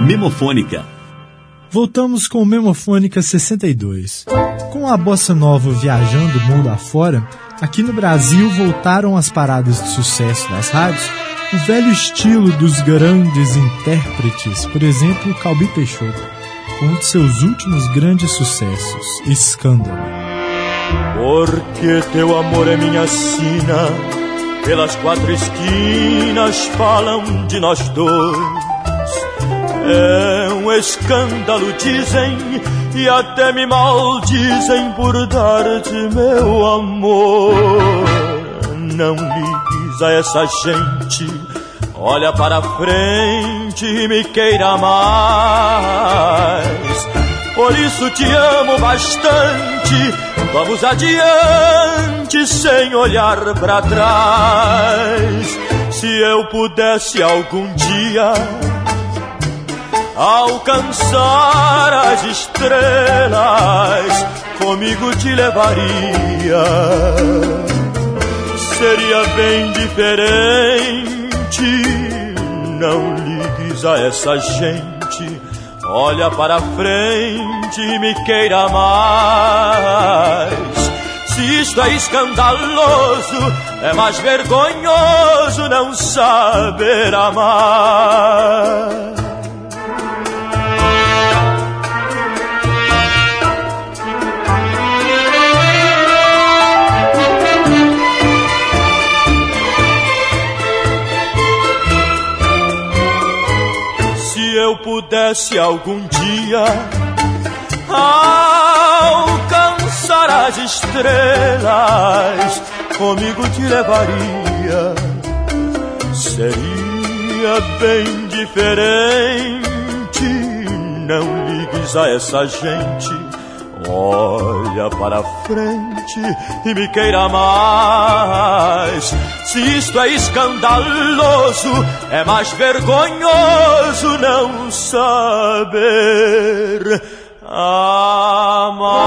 Memofônica. Voltamos com o Memofônica 62. Com a bossa nova viajando o mundo afora, aqui no Brasil voltaram as paradas de sucesso das rádios o velho estilo dos grandes intérpretes, por exemplo, Calbi Peixoto, com um de seus últimos grandes sucessos, Escândalo. Porque teu amor é minha sina, pelas quatro esquinas falam de nós dois. É um escândalo, dizem, e até me maldizem por dar-te meu amor. Não ligues a essa gente, olha para frente e me queira mais. Por isso te amo bastante, vamos adiante sem olhar para trás. Se eu pudesse algum dia alcançar as estrelas, comigo te levaria. Seria bem diferente. Não ligues a essa gente. Olha para frente e me queira mais. Se isto é escandaloso, é mais vergonhoso não saber amar. Pudesse algum dia alcançar as estrelas, comigo te levaria. Seria bem diferente. Não ligues a essa gente. Olha para frente e me queira mais. Se isto é escandaloso, é mais vergonhoso não saber amar.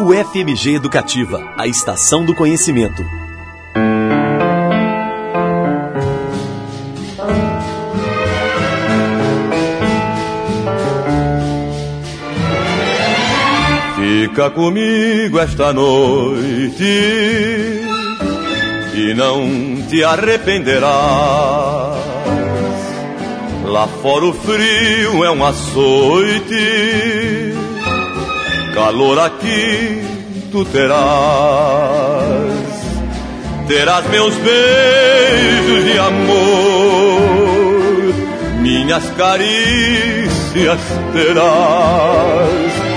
O FMG Educativa, a estação do conhecimento. Fica comigo esta noite e não te arrependerás. Lá fora o frio é um açoite, calor aqui tu terás. Terás meus beijos de amor, minhas carícias terás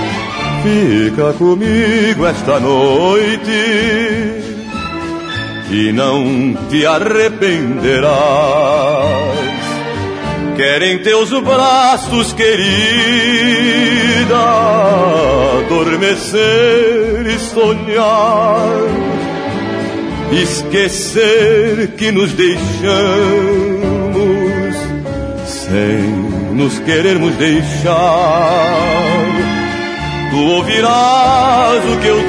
Fica comigo esta noite e não te arrependerás. Querem teus braços, querida, adormecer e sonhar, esquecer que nos deixamos sem nos querermos deixar tu ouvirás o que eu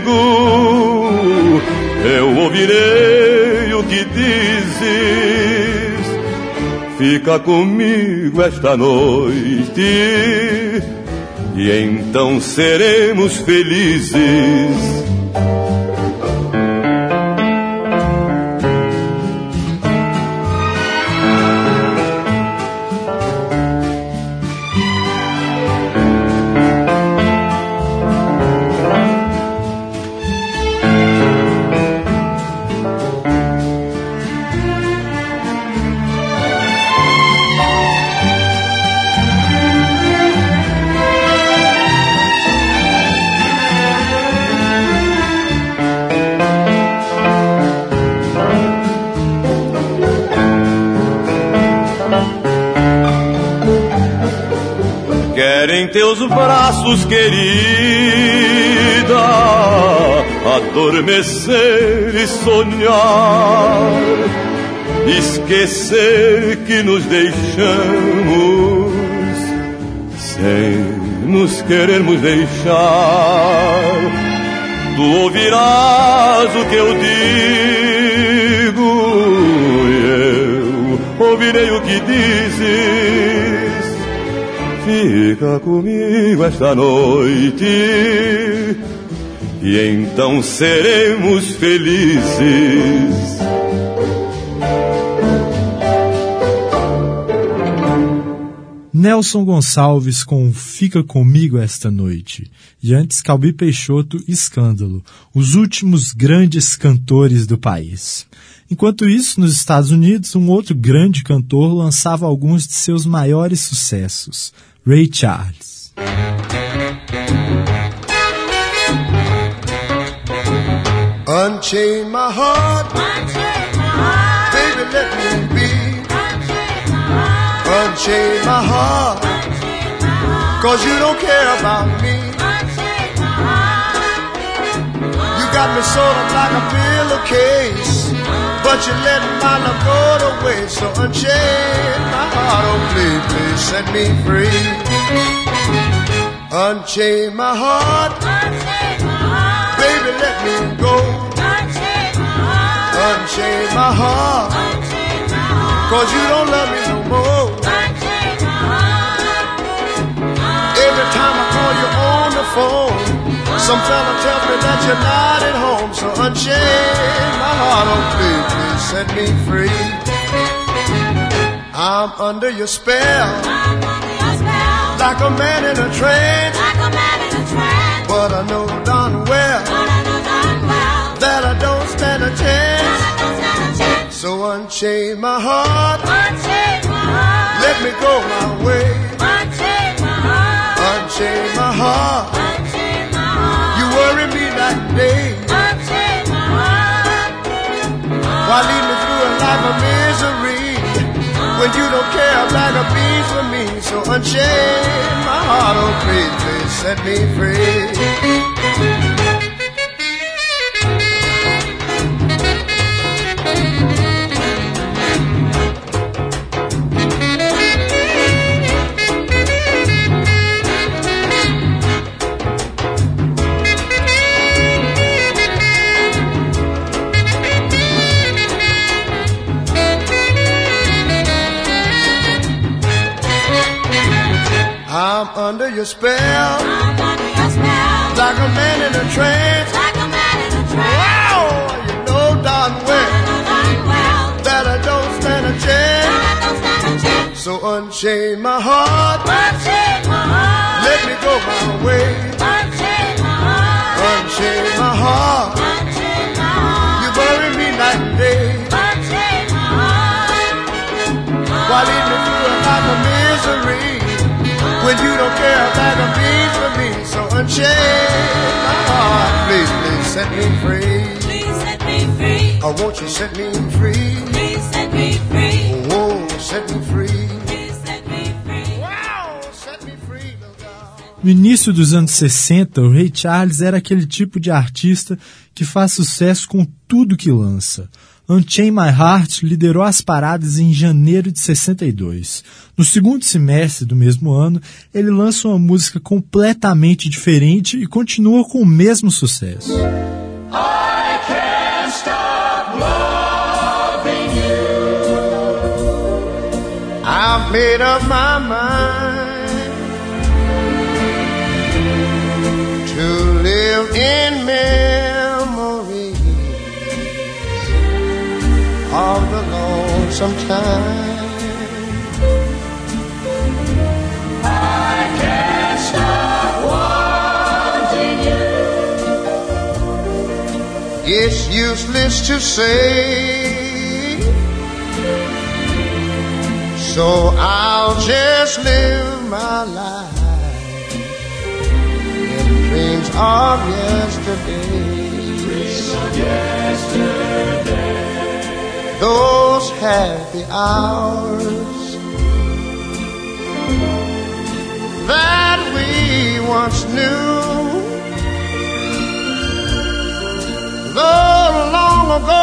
digo, eu ouvirei o que dizes. Fica comigo esta noite e então seremos felizes. Teus braços, querida, adormecer e sonhar, esquecer que nos deixamos sem nos querermos deixar. Tu ouvirás o que eu digo, e eu ouvirei o que dizes. Fica comigo esta noite, e então seremos felizes. Nelson Gonçalves com Fica Comigo Esta Noite. E antes Calbi Peixoto, Escândalo, os últimos grandes cantores do país. Enquanto isso, nos Estados Unidos, um outro grande cantor lançava alguns de seus maiores sucessos, Ray Charles. Unchain my heart, Unchain my heart. baby, let me be. Unchain my heart. Unchain my heart, Unchain my heart. cause you don't care about me. Unchain my heart. You got me sort of like a pillowcase, but you let my love go to waste. So unchain my heart, oh please, please set me free. Unchain my heart, Unchain my heart. baby, let me go. Unchain my heart. Unchain my heart, Unchain my heart. cause you don't love me no more. Unchain my heart. Every time I call you on the phone, some fella tells me that you're not at home. So unchain my heart, oh please set me free. I'm under your spell, under your spell. like a man in a trance. Like a man in a trance. But I know darn well But I know darn well that I don't stand a chance. I don't stand a chance. So unchain my heart, Unchain my heart. let me go my way. When you don't care a bag of beans for me? So unchain my heart, oh please, please set me free. Your spell, I'm under your spell. like a man in a trance. Like a man in a trance. Wow, you know darn well that I don't stand a that chance. I don't stand a chance. So unchain my heart, beans for me? So unchain my heart, please, please set me free. Please set me free. Oh, won't you set me free? Please set me free. Oh, set me free. No início dos anos 60, o Ray Charles era aquele tipo de artista que faz sucesso com tudo que lança. Unchain My Heart liderou as paradas em janeiro de 62. No segundo semestre do mesmo ano, ele lança uma música completamente diferente e continua com o mesmo sucesso. I can't stop wanting you. It's useless to say. So I'll just live my life in dreams of yesterday. Those happy hours that we once knew. Though long ago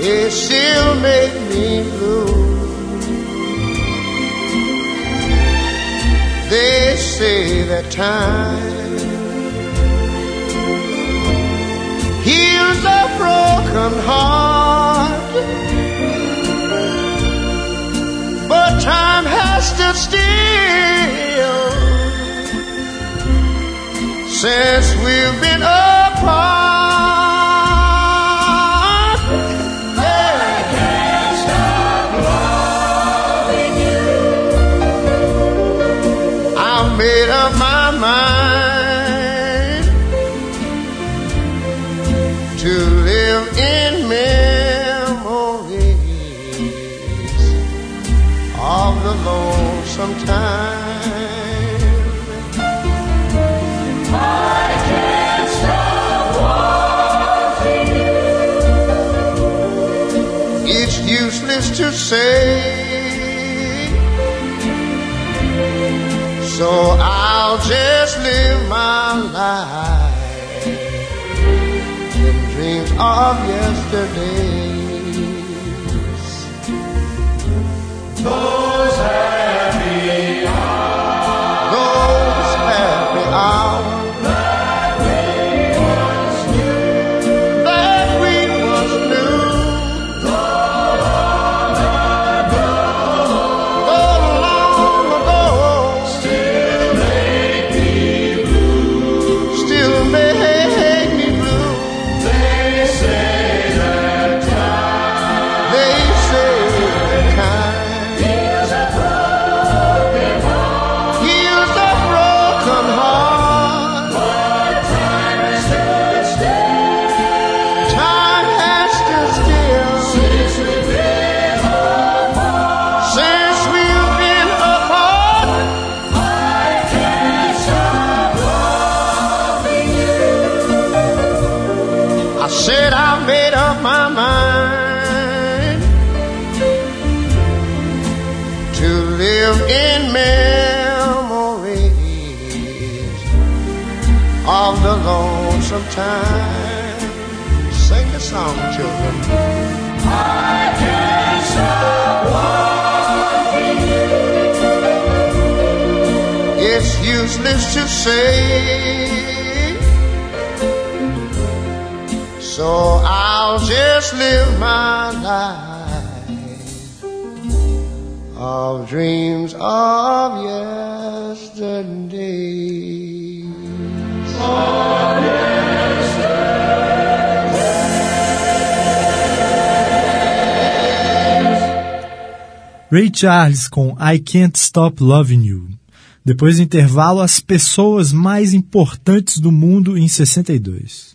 it still make me blue. They say that time broken heart, but time has stood still since we've been alone sometime. I can't stop wanting you. It's useless to say, so I'll just live my life in dreams of yesterday. Oh. Amen. Of the lonesome time. Sing the song, children. I can't stop. It's useless to say. So I'll just live my life of dreams of yesterday. Ray Charles com I Can't Stop Loving You. Depois do intervalo, as pessoas mais importantes do mundo em 62.